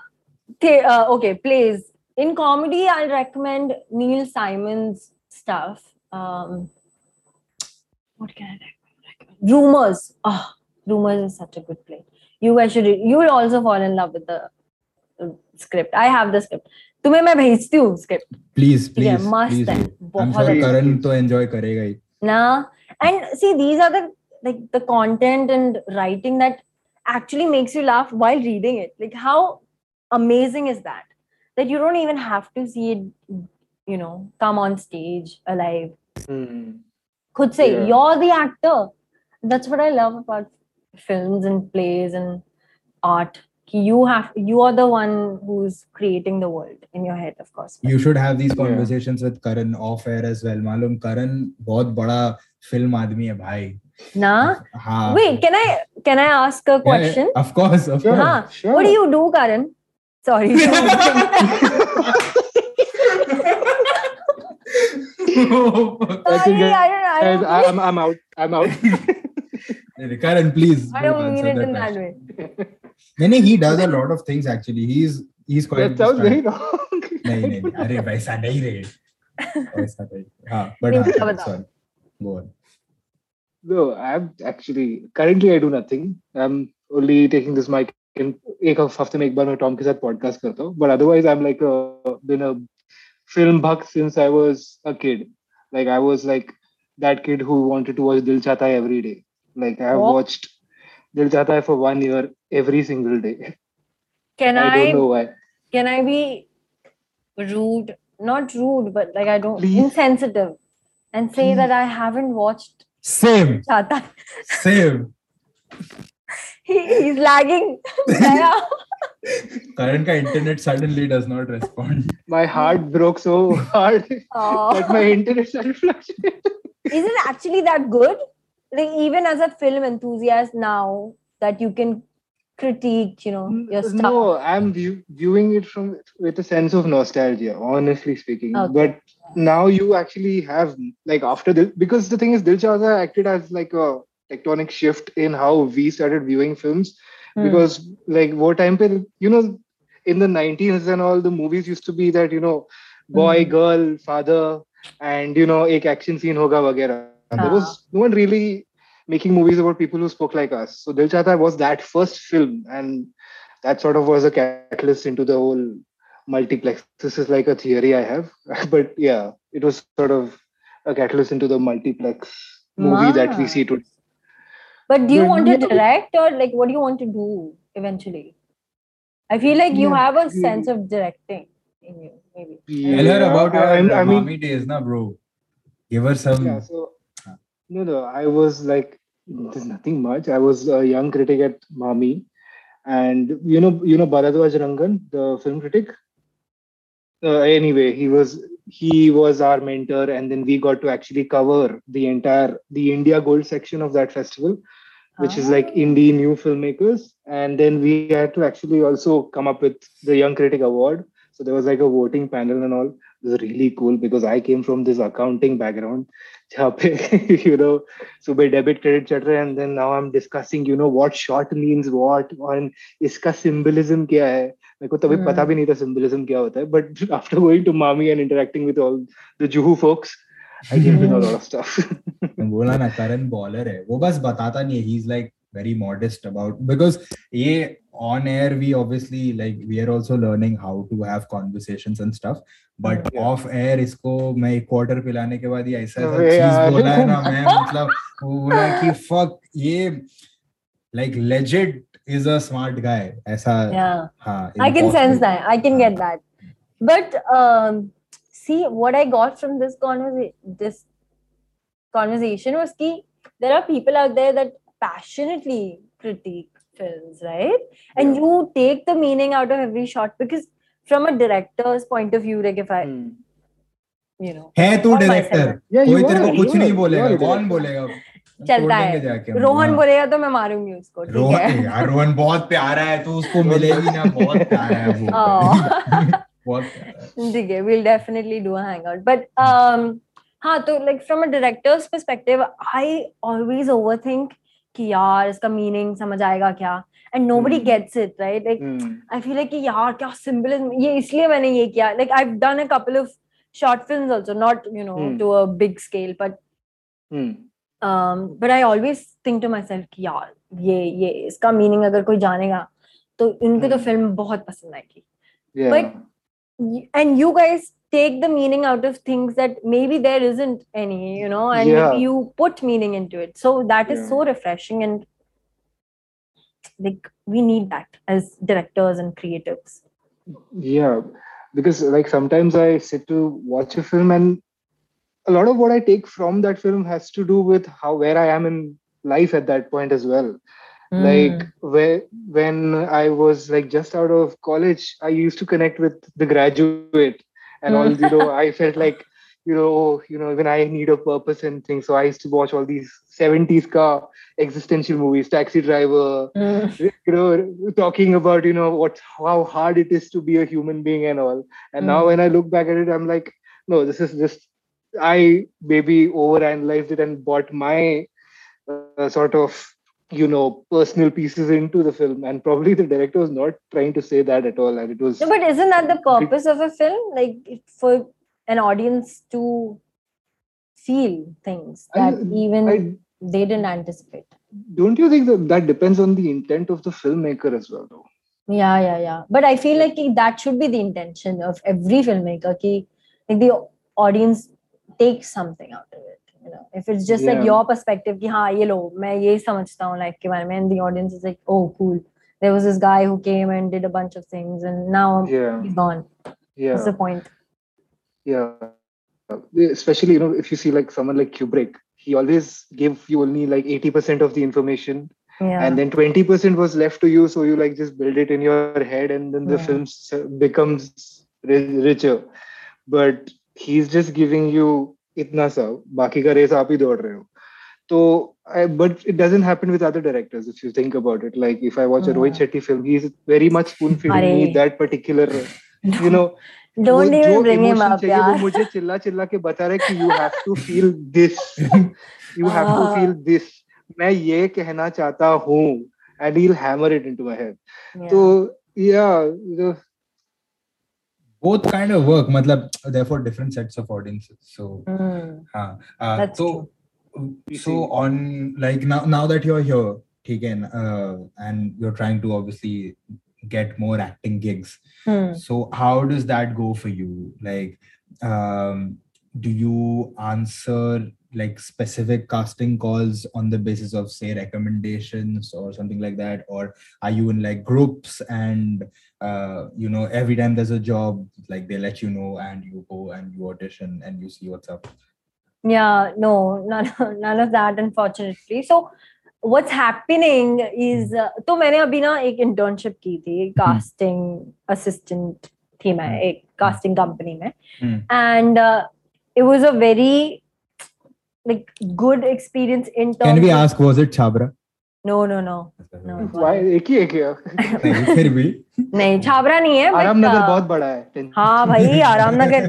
the- uh, okay, plays. In comedy, I'll recommend Neil Simon's stuff. Um, what can I recommend? Rumors. Ah, Rumors is such a good play. You guys should. You will also fall in love with the uh, script. I have the script. तुम्हें मैं भेजती हूँ script. please ठीक है, please मस्त please है. बहुत अच्छा। करण तो enjoy करेगा ही Nah. And see, these are the like the content and writing that actually makes you laugh while reading it. Like how amazing is that? That you don't even have to see it, you know, come on stage alive. Hmm. Could say Yeah. you're the actor. That's what I love about films and plays and art. you have you are the one who's creating the world in your head of course. You should have these conversations yeah. with karan off air as well. Malum karan bahut bada film aadmi hai bhai na ha wait can i can i ask a question? yeah, of course of course sure. what do you do karan? Sorry I'm out. I'm out. <laughs> Karan please i don't mean it in that way. नहीं he does a lot of things actually. He's he's called. That sounds very wrong. नहीं नहीं अरे वैसा नहीं रे वैसा नहीं हाँ but हाँ uh, sorry. No, I'm actually currently I do nothing. I'm only taking this mic and एक हफ्ते में एक बार मैं टॉम के साथ But otherwise I'm like a, been a film buck since I was a kid. Like I was like that kid who wanted to watch Dil Chahta every day. Like I have watched Dil Chahta Hai for one year every single day. Can I I, don't know why. can I be rude? Not rude, but like I don't Please. insensitive and say Please. that I haven't watched same Chahta. same <laughs> he, he's lagging. Daya. Karan का internet suddenly does not respond My heart broke so <laughs> hard Oh. that my internet started fluctuating. Is it actually that good? like even as a film enthusiast now that you can critique you know your stuff. No i'm view- viewing it from with a sense of nostalgia honestly speaking. Okay. but now you actually have like after this because the thing is Dil Chahta acted as like a tectonic shift in how we started viewing films. Hmm. Because like what time you know in the 90s and all the movies used to be that you know boy mm. girl father and you know ek action scene hoga wagera and there Ah. was no one really making movies about people who spoke like us so Dil Chahta was that first film and that sort of was a catalyst into the whole multiplex this is like a theory I have <laughs> but yeah it was sort of a catalyst into the multiplex movie that we Ah. see today But do you Yeah, want to direct or like what do you want to do eventually? I feel like you Yeah, have a really. sense of directing in you, maybe. tell her about your I, I mean Mami days na bro give her some yeah so Ah. No no i was like there's nothing much. I was a young critic at Mami, and you know, you know Bharadwaj Rangan, the film critic. Uh, anyway, he was he was our mentor, and then we got to actually cover the entire the India Gold section of that festival, which is like indie new filmmakers. And then we had to actually also come up with the Young Critic Award. So there was like a voting panel and all. this is really cool because I came from this accounting background. you know, so by debit, credit, etc. And then now I'm discussing, you know, what short means what and iska symbolism kya hai. मेरे को तभी पता भी नहीं था symbolism क्या होता है but after going to MAMI and interacting with all the Juhu folks I get to know lot of stuff बोला ना करण बॉलर है वो बस बताता नहीं है he is like very modest about because ये on air we obviously like we are also learning how to have conversations and stuff but Yeah. off air इसको मैं एक क्वार्टर पिलाने के बाद ही ऐसा ऐसा अबे यार। चीज बोला है ना <laughs> मैं मतलब वो बोला कि fuck ये like legit is a smart guy ऐसा Yeah. हाँ I can sense impossible. that. I can get that. But um, see, what I got from this conversation, this conversation was key. There are people out there that passionately critique films, right? And Yeah. you take the meaning out of every shot because, from a director's point of view, like if I, Hmm. you know, है तू or director myself. Yeah, you कोई तेरे को are, कुछ you नहीं are, बोलेगा you are a कौन director. बोलेगा चलता तोड़ है देंगे जाके हम, रोहन हाँ। बोलेगा तो मैं मारूंगी उसको ठीक रोहन है यार रोहन बहुत प्यारा है तू उसको मिलेगी ना बहुत प्यारा है वो Oh. बहुत <laughs> प्यारा है ठीक है we'll definitely do a hangout but um हाँ तो like from a director's perspective I always overthink कि यार इसका मीनिंग समझ आएगा क्या? And nobody gets it right like I feel like यार क्या सिंपल ये इसलिए मैंने ये किया। Like I done a couple of short film also not you know to a big scale but but I always think to myself कि यार ये ये इसका मीनिंग अगर कोई जानेगा तो इनको तो हम्म। फ़िल्म बहुत पसंद आएगी। But and you guys take the meaning out of things that maybe there isn't any you know and Yeah. you put meaning into it so that is Yeah. so refreshing and like we need that as directors and creatives yeah because like sometimes i sit to watch a film and a lot of what i take from that film has to do with how where i am in life at that point as well hmm. like where when i was like just out of college i used to connect with the graduate and all you know i <laughs> felt like you know you know when i need a purpose and things so i used to watch all these 70s car existential movies taxi driver Mm. you know talking about you know what how hard it is to be a human being and all and now Mm. when i look back at it i'm like no this is just i maybe overanalyzed it and bought my uh, sort of you know personal pieces into the film and probably the director was not trying to say that at all and it was no but isn't that the purpose of a film like for an audience to feel things I- that even I, they didn't anticipate don't you think that that depends on the intent of the filmmaker as well though Yeah, yeah, yeah. But I feel like that should be the intention of every filmmaker. Ki, like the audience takes something out of it if it's just yeah. like your perspective ki ha ye lo main ye samajhta hu life ke bare mein and the audience is like oh cool there was this guy who came and did a bunch of things and now yeah. he's gone yeah what's the point yeah especially you know if you see like someone like kubrick he always gave you only like 80% of the information yeah. and then 20% was left to you so you like just build it in your head and then the yeah. film becomes richer but he's just giving you इतना सा बाकी का race आप ही दौड़ रहे हो। तो but it doesn't happen with other directors if you think about it like if I watch a Rohit Shetty film he is very much spoon feeding me that particular you know don't even bring him up यार वो मुझे चिल्ला चिल्ला के बता रहे कि you have to feel this you have to feel this मैं ये कहना चाहता हूँ and he will hammer it into my head तो yeah both kind of work matlab therefore different sets of audiences so mm. uh, uh, so true. so on like now now that you're here taken uh, and you're trying to obviously get more acting gigs mm. so how does that go for you like um, do you answer like specific casting calls on the basis of say recommendations or something like that or are you in like groups and uh you know every time there's a job like they let you know and you go and you audition and you see what's up Yeah, no, none, none of that, unfortunately. So, what's happening is uh, तो मैंने अभी ना एक internship की थी casting assistant थी मैं एक casting company में Hmm. and uh, it was a very like good experience in terms Can we of- ask, was it Chabra? no no no No. Why एक ही है क्या फिर भी नहीं छाबरा नहीं है आरामनगर uh, बहुत बड़ा है हाँ भाई Aramnagar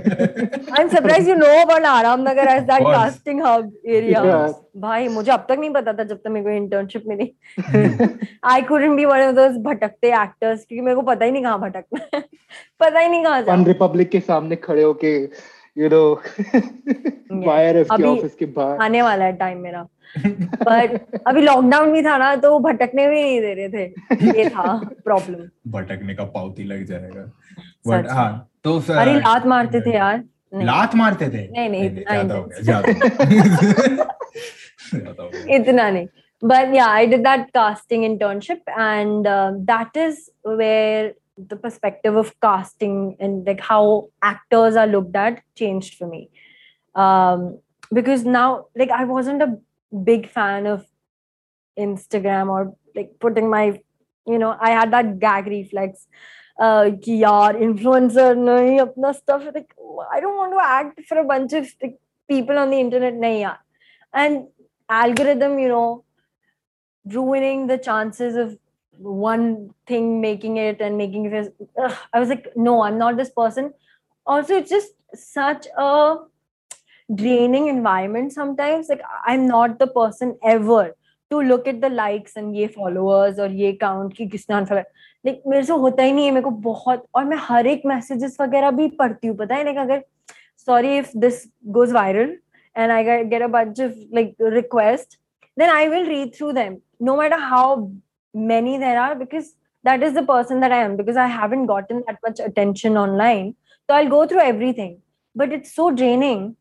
I'm surprised you know about Aramnagar as that Of course. casting hub area. Yeah. भाई मुझे अब तक नहीं पता था जब तक मेरे को internship milli I couldn't be one of those भटकते एक्टर्स क्योंकि मेरे को पता ही नहीं कहाँ भटकना है पता ही नहीं कहाँ वन जाना रिपब्लिक के सामने खड़े होके यू नो के अभी ऑफ़िस के बाहर आने वाला है टाइम मेरा। बट अभी लॉकडाउन भी था ना तो भटकने भी नहीं दे रहे थे। ये था प्रॉब्लम भटकने का पाउती लग जाएगा। बट। हाँ तो अरे लात मारते थे यार। नहीं। लात मारते थे? नहीं, नहीं, ज़्यादा हो. गया हो itna nahi. But yeah, I did that casting internship, and uh, that is where the perspective of casting and like how actors are looked at changed for me. Um because now like i wasn't a big fan of instagram or like putting my you know i had that gag reflex uh ki yaar influencer nahi apna stuff like i don't want to act for a bunch of like, people on the internet nahi yaar. And algorithm you know ruining the chances of one thing making it and making it ugh, i was like no i'm not this person also it's just such a draining environment sometimes like i'm not the person ever to look at the likes and ये followers और ये count कि किसने unfollow like मेरे से होता ही नहीं है मेरे को बहुत और मैं हर एक messages वगैरह भी पढ़ती हूँ पता है like अगर sorry if this goes viral and I get, get a bunch of like requests, then I will read through them, no matter how many there are, because that is the person that I am, because I haven't gotten that much attention online. So I'll go through everything, but it's so draining.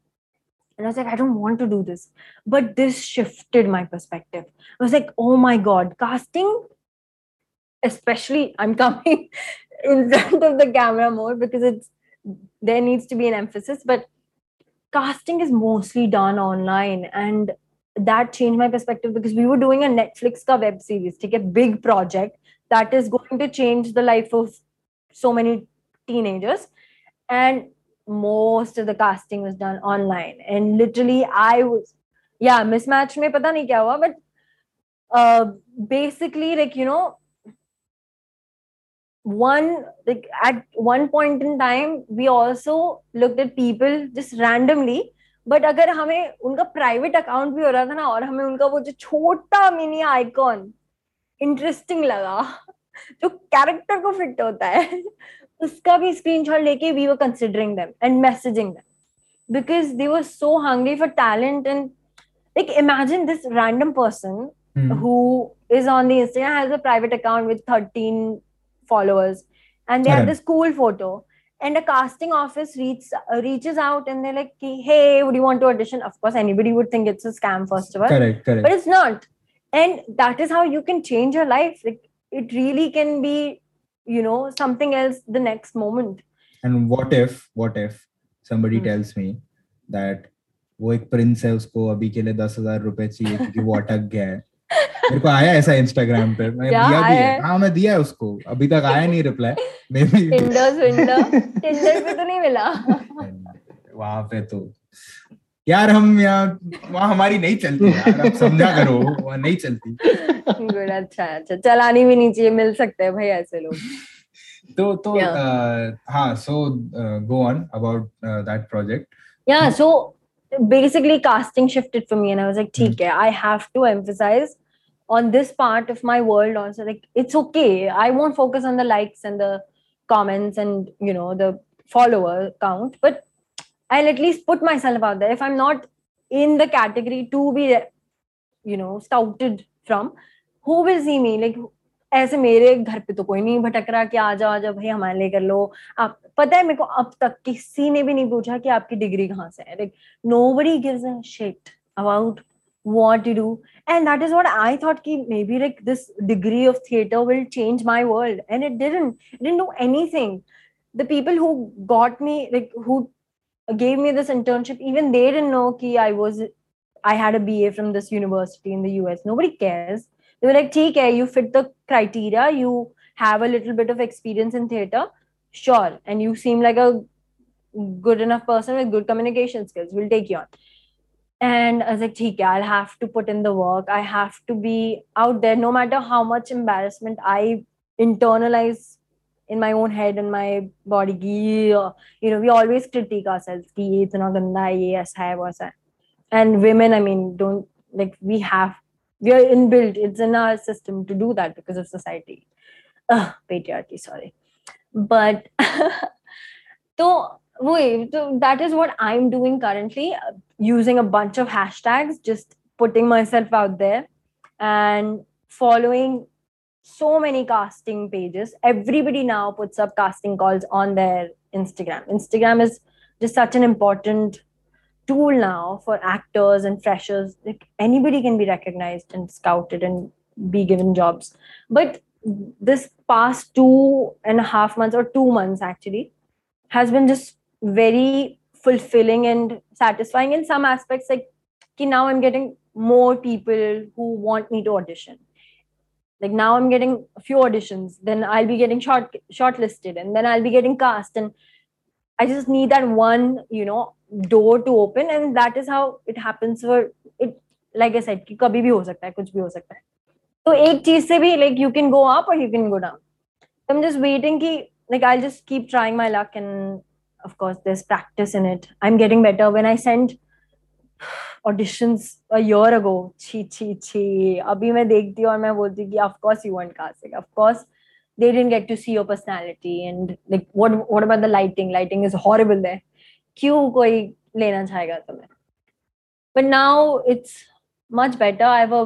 And I was like, I don't want to do this. But this shifted my perspective. I was like, oh my God, casting, especially, I'm coming <laughs> in front of the camera more because it's there needs to be an emphasis, but casting is mostly done online and that changed my perspective because we were doing a netflix ka web series take a big project that is going to change the life of so many teenagers. And most of the casting was done online. And literally i was yeah mismatch hua but uh, basically like you know one like at one point in time we also looked at people just randomly but अगर हमें उनका private account भी हो रहा था ना और हमें उनका वो जो छोटा मिनी आइकॉन इंटरेस्टिंग लगा जो कैरेक्टर को फिट होता है उसका भी स्क्रीनशॉट लेके we were considering them and messaging them because they were so hungry for talent and like imagine this random person who is on the Instagram has a private account with 13 followers and they have this cool photo. and a casting office reaches uh, reaches out and they're like hey would you want to audition of course anybody would think it's a scam first of all correct correct but it's not and that is how you can change your life like it really can be you know something else the next moment and what if what if somebody Hmm. tells me that वो एक Prince है उसको अभी के लिए दस हजार रुपए चाहिए क्योंकि वो अटक गया है मेरे को आया ऐसा इंस्टाग्राम पे। मैं दिया भी आया है? है? हाँ मैं दिया है उसको। अभी तक आया नहीं reply maybe tinder swinder tinder पे तो नहीं मिला। वहाँ पे तो यार हम यहाँ वहाँ हमारी नहीं चलती यार। आप समझा करो वहाँ नहीं चलती। गुड अच्छा अच्छा। चलानी भी नहीं चाहिए मिल सकते हैं भाई ऐसे लोग। तो तो हाँ go on about uh, that project yeah so basically casting shifted for me and i was like ठीक है i have to emphasize on this part of my world also like it's okay i won't focus on the likes and the comments and you know the follower count but i'll at least put myself out there if i'm not in the category to be you know scouted from who will see me like ऐसे मेरे घर पे तो कोई नहीं भटक रहा कि आ जाओ आ जाओ भाई हमारे लिए कर लो आप पता है मेरे को अब तक किसी ने भी नहीं पूछा कि आपकी डिग्री कहाँ से है like nobody gives a shit about what to do and that is what i thought ki maybe like this degree of theater will change my world and it didn't it didn't do anything the people who got me like who gave me this internship even they didn't know ki i was I had a BA from this university in the US. Nobody cares. They were like, take care, you fit the criteria, you have a little bit of experience in theater, sure. And you seem like a good enough person with good communication skills. We'll take you on. And I was like, okay, I'll have to put in the work. I have to be out there, no matter how much embarrassment I internalize in my own head and my body. You know, we always critique ourselves. And women, I mean, don't like we have we are inbuilt. It's in our system to do that because of society. Ugh, patriarchy, sorry. But <laughs> so wait, so that is what I'm doing currently, using a bunch of hashtags, just putting myself out there and following so many casting pages. Everybody now puts up casting calls on their Instagram. Instagram is just such an important tool now for actors and freshers. Like anybody can be recognized and scouted and be given jobs. But this past two and a half months or two months actually has been just very fulfilling and satisfying in some aspects like ki now i'm getting more people who want me to audition. Like now i'm getting a few auditions then i'll be getting short shortlisted and then i'll be getting cast and i just need that one you know door to open and that is how it happens for it like i said ki kabhi bhi ho sakta hai kuch bhi ho sakta hai. So ek cheez se bhi like you can go up or you can go down. So i'm just waiting ki like i'll just keep trying my luck and of course there's practice in it i'm getting better when i sent auditions a year ago chi chi chi abhi main dekhti aur main bolti ki of course you weren't casting of course they didn't get to see your personality and like what what about the lighting lighting is horrible there क्यों कोई लेना चाहेगा तुम्हें but now it's much better i have a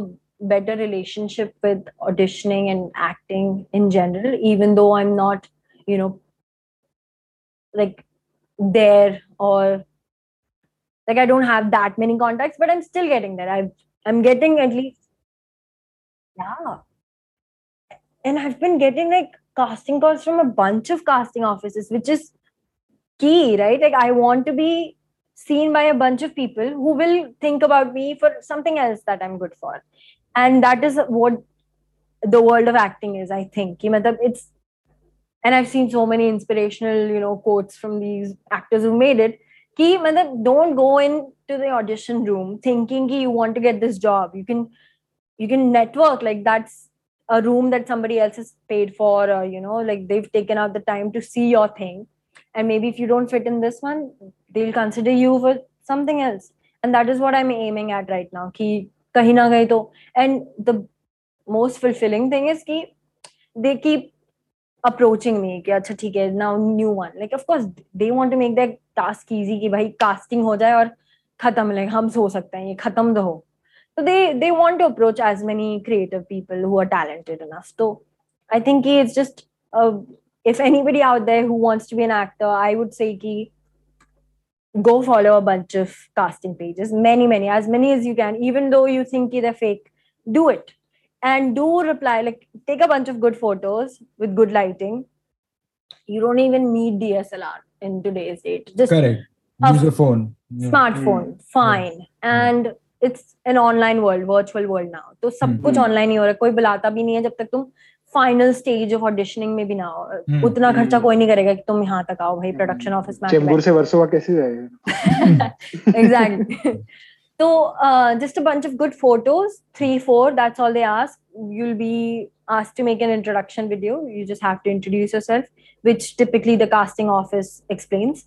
better relationship with auditioning and acting in general even though i'm not you know like there or like I don't have that many contacts, but I'm still getting there. I've I'm getting at least yeah. And I've been getting like casting calls from a bunch of casting offices, which is key, right? Like I want to be seen by a bunch of people who will think about me for something else that I'm good for. And that is what the world of acting is, I think. It's and I've seen so many inspirational, you know, quotes from these actors who made it. Ki, don't go into the audition room thinking ki you want to get this job. You can you can network like that's a room that somebody else has paid for, or you know, like they've taken out the time to see your thing. And maybe if you don't fit in this one, they'll consider you for something else. And that is what I'm aiming at right now. Ki kahi na kahi to. And the most fulfilling thing is ki they keep approaching me कि अच्छा ठीक है now new one like of course they want to make that task easy कि भाई casting हो जाए और खत्म like हम सो सकते हैं ये खत्म तो हो so they they want to approach as many creative people who are talented enough so I think it's just uh, if anybody out there who wants to be an actor I would say ki go follow a bunch of casting pages many many as many as you can even though you think they're fake do it And do reply like take a bunch of good photos with good lighting you don't even need dslr in today's date just correct use a phone yeah. smartphone yeah. fine yeah. and it's an online world virtual world now तो सब mm-hmm. कुछ online ही हो रहा है कोई बुलाता भी नहीं है जब तक तुम फाइनल स्टेज ऑफ़ ऑडिशनिंग में भी ना हो hmm. उतना खर्चा कोई नहीं करेगा कि तुम यहाँ तक आओ भाई प्रोडक्शन ऑफ़िस में चेंबूर से वर्सोवा कैसे जाएगा exactly So uh, just a bunch of good photos, three, four. That's all they ask. You'll be asked to make an introduction video. You just have to introduce yourself, which typically the casting office explains.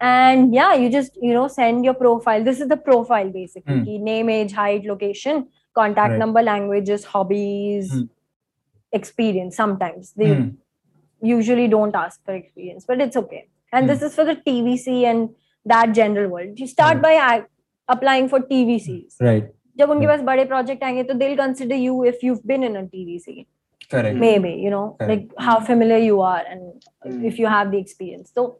And yeah, you just you know send your profile. This is the profile basically: mm. name, age, height, location, contact right. number, languages, hobbies, mm. experience. Sometimes they mm. usually don't ask for experience, but it's okay. And this is for the TVC and that general world. You start by applying for TVCs. Right. जब उनके पास बड़े project आएँगे तो they'll consider you if you've been in a TVC. Correct. Maybe you know Correct. like how familiar you are and mm. if you have the experience. So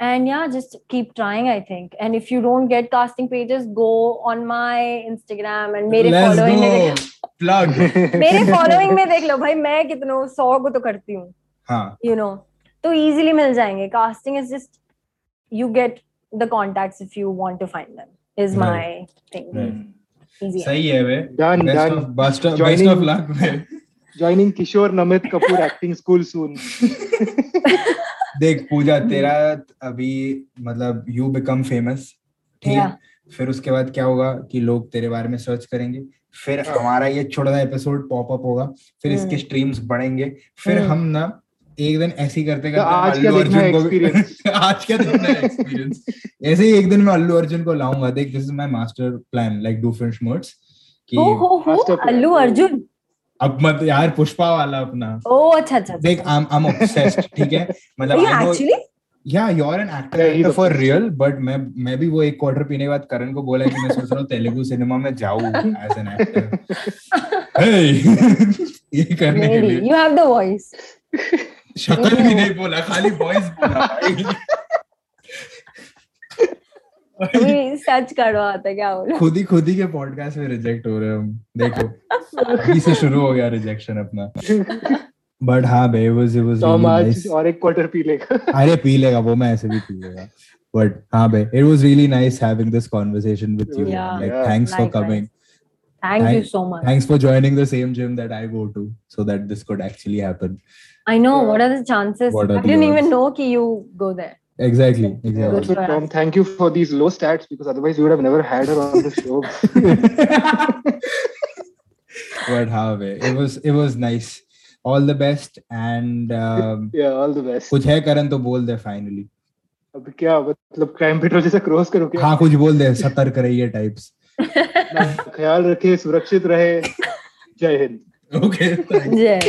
and yeah just keep trying i think and if you don't get casting pages go on my instagram and मेरे following में plug मेरे following में देख लो भाई मैं कितनों सौ को तो करती हूँ हाँ you know तो easily मिल जाएँगे casting is just you get the contacts if you want to find them is Right. my thing. Right. Easy. सही है बे Done, best done. Of best of Joining- best of luck bay Joining Kishore Namit Kapoor acting school soon. देख पूजा तेरा अभी मतलब you become famous ठीक Yeah. फिर उसके बाद क्या होगा कि लोग तेरे बारे में सर्च करेंगे फिर हमारा ये छोटा सा एपिसोड पॉप अप होगा फिर इसके हम्म। स्ट्रीम्स बढ़ेंगे फिर हम्म। हम ना एक दिन ऐसे ही करते तो <laughs> आज क्या देखना है अर्जुन को आज क्या देखना है एक्सपीरियंस ऐसे ही एक दिन मैं अल्लू अर्जुन को लाऊँगा देख this is my master plan like do fish mods कि oh, oh, Master plan. अब मत यार पुष्पा वाला अपना Oh, अच्छा अच्छा. अच्छा. देख आई एम ऑब्सेस्ड ठीक है मतलब know- actually? Yeah you are an actor for real but मैं मैं भी वो एक क्वार्टर पीने के बाद करण को बोला कि मैं सोच रहा हूँ तेलुगु सिनेमा में जाऊँ एज एन एक्टर ये करने के लिए You have the voice. <laughs> शक्ल भी नहीं बोला खाली वॉइस भाई। सच करवाता क्या बोलो? खुद ही खुद ही के पॉडकास्ट में रिजेक्ट हो रहे हम। देखो अभी से शुरू हो गया रिजेक्शन अपना। बट हाँ बे वाज इट वाज आज और एक क्वार्टर पी लेगा। अरे पी लेगा वो मैं ऐसे भी पी लेगा। बट हाँ बे it was really nice having this conversation with you like Yeah. thanks for Thank you so much. thanks for joining the same gym that I go to so that this could actually happen. I know. Yeah. What are the chances? What are I the didn't even know कि you go there. exactly exactly Good also, Tom, thank you for these low stats because otherwise we would have never had her on the show. but how bे it was it was nice all the best and um, yeah, all the best. कुछ है करण तो बोल they finally अब क्या मतलब crime petrol जैसा cross करो क्या हाँ कुछ बोल दे सतर्क रहिए टाइप्स ख्याल रखे सुरक्षित रहे जय हिंद ओके Yeah.